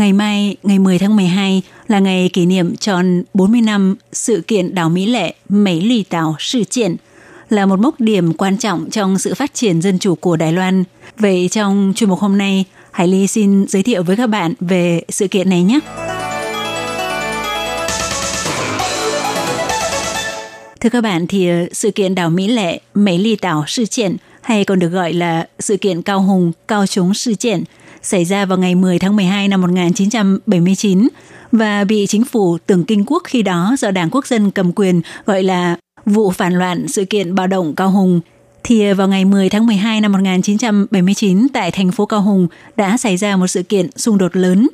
ngày mai, ngày 10 tháng 12 là ngày kỷ niệm tròn 40 năm sự kiện đảo Mỹ Lệ Mấy Lì Tảo Sự Kiện là một mốc điểm quan trọng trong sự phát triển dân chủ của Đài Loan. Vậy trong chuyên mục hôm nay, Hải Ly xin giới thiệu với các bạn về sự kiện này nhé. Thưa các bạn thì ờ, sự kiện đảo Mỹ Lệ Mấy Ly Tảo sự kiện hay còn được gọi là sự kiện Cao Hùng Cao Trúng sự kiện xảy ra vào ngày 10 tháng 12 năm 1979 và bị chính phủ tưởng kinh quốc khi đó do Đảng Quốc dân cầm quyền, gọi là vụ phản loạn sự kiện bạo động Cao Hùng. Thì ờ, vào ngày 10 tháng 12 năm 1979 tại thành phố Cao Hùng đã xảy ra một sự kiện xung đột lớn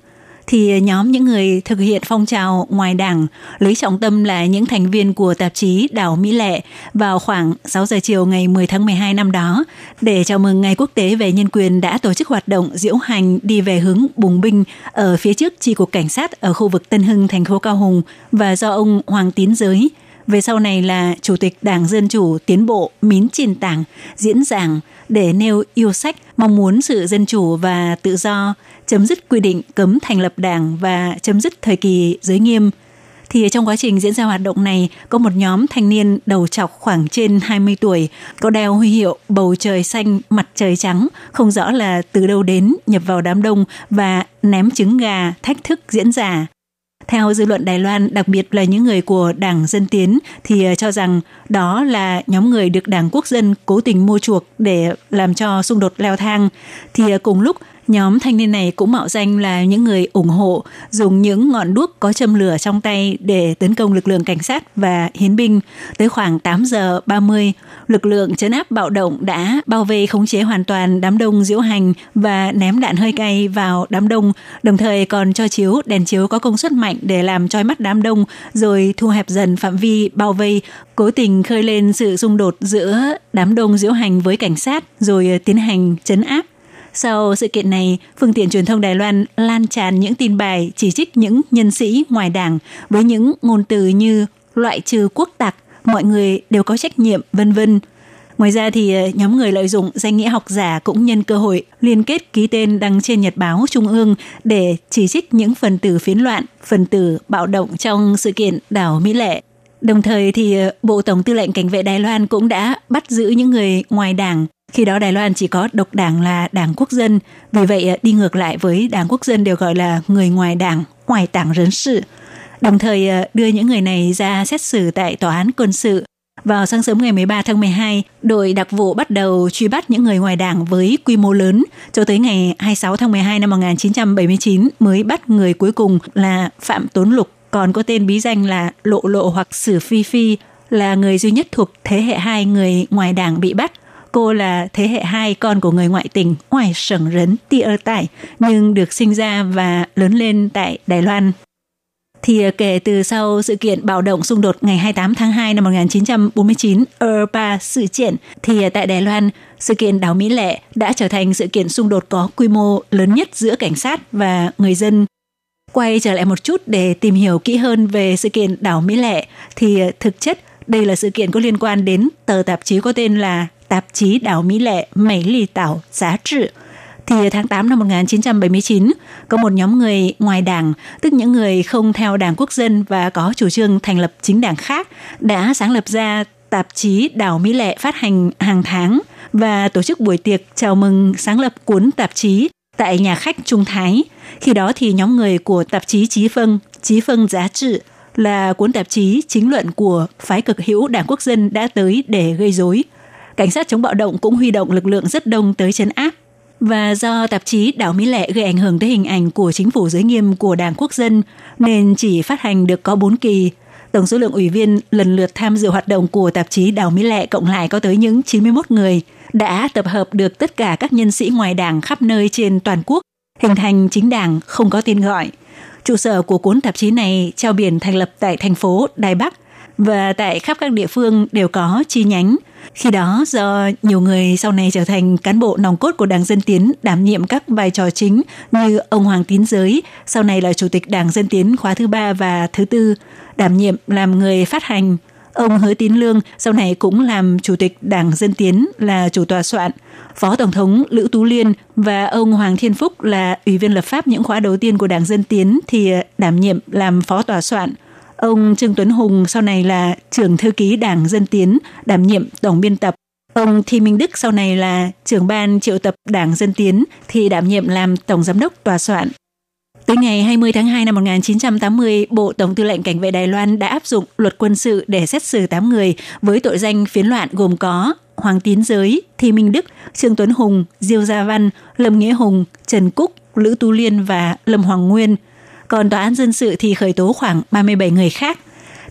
thì nhóm những người thực hiện phong trào ngoài đảng lấy trọng tâm là những thành viên của tạp chí Đảo Mỹ Lệ vào khoảng 6 giờ chiều ngày 10 tháng 12 năm đó để chào mừng Ngày Quốc tế về Nhân quyền đã tổ chức hoạt động diễu hành đi về hướng bùng binh ở phía trước chi cục cảnh sát ở khu vực Tân Hưng, thành phố Cao Hùng và do ông Hoàng Tín Giới. Về sau này là Chủ tịch Đảng Dân Chủ Tiến Bộ Mín Trình Tảng diễn giảng để nêu yêu sách mong muốn sự dân chủ và tự do, chấm dứt quy định cấm thành lập đảng và chấm dứt thời kỳ giới nghiêm. Thì trong quá trình diễn ra hoạt động này, có một nhóm thanh niên đầu chọc khoảng trên 20 tuổi, có đeo huy hiệu bầu trời xanh, mặt trời trắng, không rõ là từ đâu đến, nhập vào đám đông và ném trứng gà, thách thức diễn giả. Theo dư luận Đài Loan, đặc biệt là những người của Đảng Dân Tiến thì ờ, cho rằng đó là nhóm người được Đảng Quốc dân cố tình mua chuộc để làm cho xung đột leo thang. Thì ờ, cùng lúc Nhóm thanh niên này cũng mạo danh là những người ủng hộ dùng những ngọn đuốc có châm lửa trong tay để tấn công lực lượng cảnh sát và hiến binh. Tới khoảng 8 giờ 30, lực lượng chấn áp bạo động đã bao vây khống chế hoàn toàn đám đông diễu hành và ném đạn hơi cay vào đám đông, đồng thời còn cho chiếu đèn chiếu có công suất mạnh để làm trói mắt đám đông rồi thu hẹp dần phạm vi bao vây, cố tình khơi lên sự xung đột giữa đám đông diễu hành với cảnh sát rồi tiến hành chấn áp sau sự kiện này, phương tiện truyền thông Đài Loan lan tràn những tin bài chỉ trích những nhân sĩ ngoài đảng với những ngôn từ như loại trừ quốc tặc, mọi người đều có trách nhiệm, vân vân. Ngoài ra thì ờ, nhóm người lợi dụng danh nghĩa học giả cũng nhân cơ hội liên kết ký tên đăng trên Nhật báo Trung ương để chỉ trích những phần tử phiến loạn, phần tử bạo động trong sự kiện đảo Mỹ Lệ. Đồng thời thì ờ, Bộ Tổng Tư lệnh Cảnh vệ Đài Loan cũng đã bắt giữ những người ngoài đảng khi đó Đài Loan chỉ có độc đảng là đảng quốc dân, vì vậy ờ, đi ngược lại với đảng quốc dân đều gọi là người ngoài đảng, ngoài đảng rấn sự. Đồng thời ờ, đưa những người này ra xét xử tại tòa án quân sự. Vào sáng sớm ngày 13 tháng 12, đội đặc vụ bắt đầu truy bắt những người ngoài đảng với quy mô lớn. Cho tới ngày 26 tháng 12 năm 1979 mới bắt người cuối cùng là Phạm Tốn Lục, còn có tên bí danh là Lộ Lộ hoặc Sử Phi Phi, là người duy nhất thuộc thế hệ hai người ngoài đảng bị bắt – Cô là thế hệ hai con của người ngoại tình ngoài sẩn rấn tia tải nhưng được sinh ra và lớn lên tại Đài Loan. Thì ờ, kể từ sau sự kiện bạo động xung đột ngày 28 tháng 2 năm 1949 ba sự kiện thì ờ, tại Đài Loan, sự kiện đảo Mỹ Lệ đã trở thành sự kiện xung đột có quy mô lớn nhất giữa cảnh sát và người dân quay trở lại một chút để tìm hiểu kỹ hơn về sự kiện đảo Mỹ Lệ thì ờ, thực chất đây là sự kiện có liên quan đến tờ tạp chí có tên là tạp chí Đảo Mỹ Lệ Mỹ Lì Tảo Giá trị thì tháng 8 năm 1979, có một nhóm người ngoài đảng, tức những người không theo đảng quốc dân và có chủ trương thành lập chính đảng khác, đã sáng lập ra tạp chí Đảo Mỹ Lệ phát hành hàng tháng và tổ chức buổi tiệc chào mừng sáng lập cuốn tạp chí tại nhà khách Trung Thái. Khi đó thì nhóm người của tạp chí Chí Phân, Chí Phân Giá trị là cuốn tạp chí chính luận của phái cực hữu Đảng Quốc dân đã tới để gây rối. Cảnh sát chống bạo động cũng huy động lực lượng rất đông tới chấn áp. Và do tạp chí Đảo Mỹ Lệ gây ảnh hưởng tới hình ảnh của chính phủ giới nghiêm của Đảng Quốc dân nên chỉ phát hành được có 4 kỳ. Tổng số lượng ủy viên lần lượt tham dự hoạt động của tạp chí Đảo Mỹ Lệ cộng lại có tới những 91 người, đã tập hợp được tất cả các nhân sĩ ngoài đảng khắp nơi trên toàn quốc, hình thành chính đảng không có tên gọi – Trụ sở của cuốn tạp chí này treo biển thành lập tại thành phố Đài Bắc và tại khắp các địa phương đều có chi nhánh. Khi đó do nhiều người sau này trở thành cán bộ nòng cốt của Đảng Dân Tiến đảm nhiệm các vai trò chính như ông Hoàng Tín Giới, sau này là Chủ tịch Đảng Dân Tiến khóa thứ ba và thứ tư, đảm nhiệm làm người phát hành. Ông Hứa Tín Lương sau này cũng làm Chủ tịch Đảng Dân Tiến là chủ tòa soạn – Phó Tổng thống Lữ Tú Liên và ông Hoàng Thiên Phúc là ủy viên lập pháp những khóa đầu tiên của Đảng Dân Tiến thì ờ, đảm nhiệm làm phó tòa soạn. Ông Trương Tuấn Hùng sau này là trưởng thư ký Đảng Dân Tiến, đảm nhiệm tổng biên tập. Ông Thi Minh Đức sau này là trưởng ban triệu tập Đảng Dân Tiến thì đảm nhiệm làm tổng giám đốc tòa soạn. Tới ngày 20 tháng 2 năm 1980, Bộ Tổng tư lệnh Cảnh vệ Đài Loan đã áp dụng luật quân sự để xét xử 8 người với tội danh phiến loạn gồm có Hoàng Tín Giới, Thi Minh Đức, Trương Tuấn Hùng, Diêu Gia Văn, Lâm Nghĩa Hùng, Trần Cúc, Lữ Tu Liên và Lâm Hoàng Nguyên. Còn tòa án dân sự thì khởi tố khoảng 37 người khác.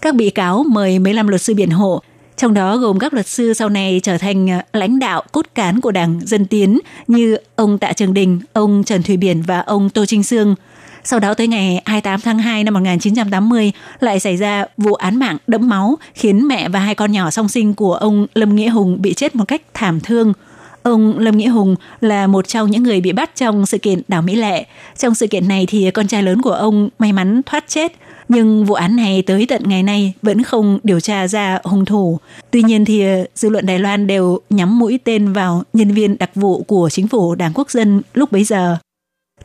Các bị cáo mời 15 luật sư biện hộ, trong đó gồm các luật sư sau này trở thành ờ, lãnh đạo cốt cán của Đảng Dân Tiến như ông Tạ Trường Đình, ông Trần Thủy Biển và ông Tô Trinh Sương – sau đó tới ngày 28 tháng 2 năm 1980 lại xảy ra vụ án mạng đẫm máu khiến mẹ và hai con nhỏ song sinh của ông Lâm Nghĩa Hùng bị chết một cách thảm thương. Ông Lâm Nghĩa Hùng là một trong những người bị bắt trong sự kiện đảo Mỹ Lệ. Trong sự kiện này thì con trai lớn của ông may mắn thoát chết. Nhưng vụ án này tới tận ngày nay vẫn không điều tra ra hung thủ. Tuy nhiên thì ờ, dư luận Đài Loan đều nhắm mũi tên vào nhân viên đặc vụ của chính phủ Đảng Quốc dân lúc bấy giờ.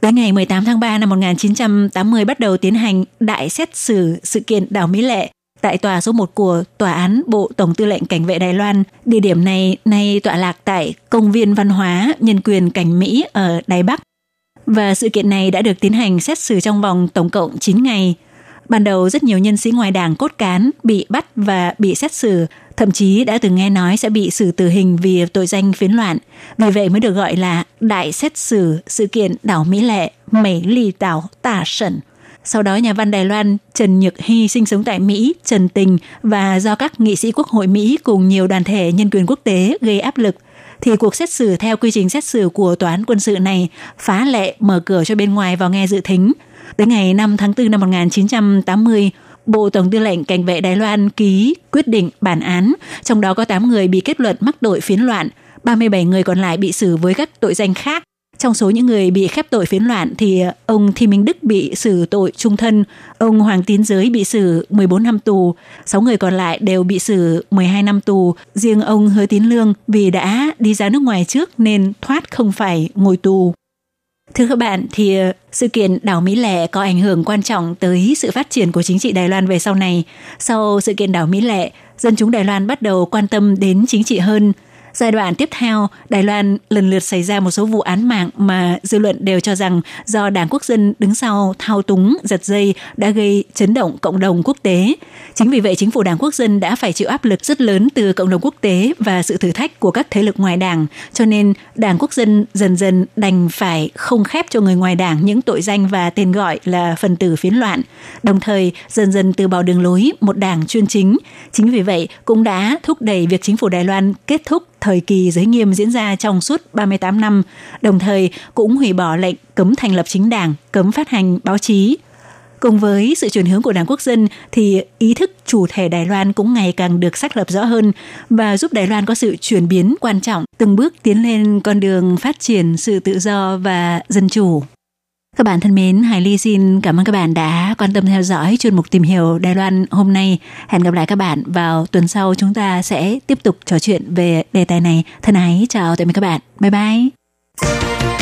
Tới ngày 18 tháng 3 năm 1980 bắt đầu tiến hành đại xét xử sự kiện đảo Mỹ Lệ tại tòa số 1 của Tòa án Bộ Tổng tư lệnh Cảnh vệ Đài Loan. Địa điểm này nay tọa lạc tại Công viên Văn hóa Nhân quyền Cảnh Mỹ ở Đài Bắc. Và sự kiện này đã được tiến hành xét xử trong vòng tổng cộng 9 ngày. Ban đầu rất nhiều nhân sĩ ngoài đảng cốt cán bị bắt và bị xét xử thậm chí đã từng nghe nói sẽ bị xử tử hình vì tội danh phiến loạn. Vì vậy mới được gọi là đại xét xử sự kiện đảo Mỹ Lệ, Mỹ Lì đảo Tả Sẩn. Sau đó nhà văn Đài Loan Trần Nhược Hy sinh sống tại Mỹ, Trần Tình và do các nghị sĩ quốc hội Mỹ cùng nhiều đoàn thể nhân quyền quốc tế gây áp lực thì cuộc xét xử theo quy trình xét xử của tòa án quân sự này phá lệ mở cửa cho bên ngoài vào nghe dự thính. Tới ngày 5 tháng 4 năm 1980, Bộ Tổng tư lệnh Cảnh vệ Đài Loan ký quyết định bản án, trong đó có 8 người bị kết luận mắc tội phiến loạn, 37 người còn lại bị xử với các tội danh khác. Trong số những người bị khép tội phiến loạn thì ờ, ông Thi Minh Đức bị xử tội trung thân, ông Hoàng Tín Giới bị xử 14 năm tù, 6 người còn lại đều bị xử 12 năm tù, riêng ông Hứa Tín Lương vì đã đi ra nước ngoài trước nên thoát không phải ngồi tù. Thưa các bạn, thì ờ, sự kiện đảo Mỹ Lệ có ảnh hưởng quan trọng tới sự phát triển của chính trị Đài Loan về sau này. Sau sự kiện đảo Mỹ Lệ, dân chúng Đài Loan bắt đầu quan tâm đến chính trị hơn – Giai đoạn tiếp theo, Đài Loan lần lượt xảy ra một số vụ án mạng mà dư luận đều cho rằng do Đảng Quốc dân đứng sau thao túng, giật dây đã gây chấn động cộng đồng quốc tế. Chính vì vậy, chính phủ Đảng Quốc dân đã phải chịu áp lực rất lớn từ cộng đồng quốc tế và sự thử thách của các thế lực ngoài đảng, cho nên Đảng Quốc dân dần dần đành phải không khép cho người ngoài đảng những tội danh và tên gọi là phần tử phiến loạn, đồng thời dần dần từ bỏ đường lối một đảng chuyên chính. Chính vì vậy, cũng đã thúc đẩy việc chính phủ Đài Loan kết thúc thời kỳ giới nghiêm diễn ra trong suốt 38 năm, đồng thời cũng hủy bỏ lệnh cấm thành lập chính đảng, cấm phát hành báo chí. Cùng với sự chuyển hướng của Đảng Quốc dân thì ý thức chủ thể Đài Loan cũng ngày càng được xác lập rõ hơn và giúp Đài Loan có sự chuyển biến quan trọng, từng bước tiến lên con đường phát triển sự tự do và dân chủ. Các bạn thân mến, Hải Ly xin cảm ơn các bạn đã quan tâm theo dõi chuyên mục tìm hiểu Đài Loan hôm nay. Hẹn gặp lại các bạn vào tuần sau chúng ta sẽ tiếp tục trò chuyện về đề tài này. Thân ái chào tạm biệt các bạn. Bye bye.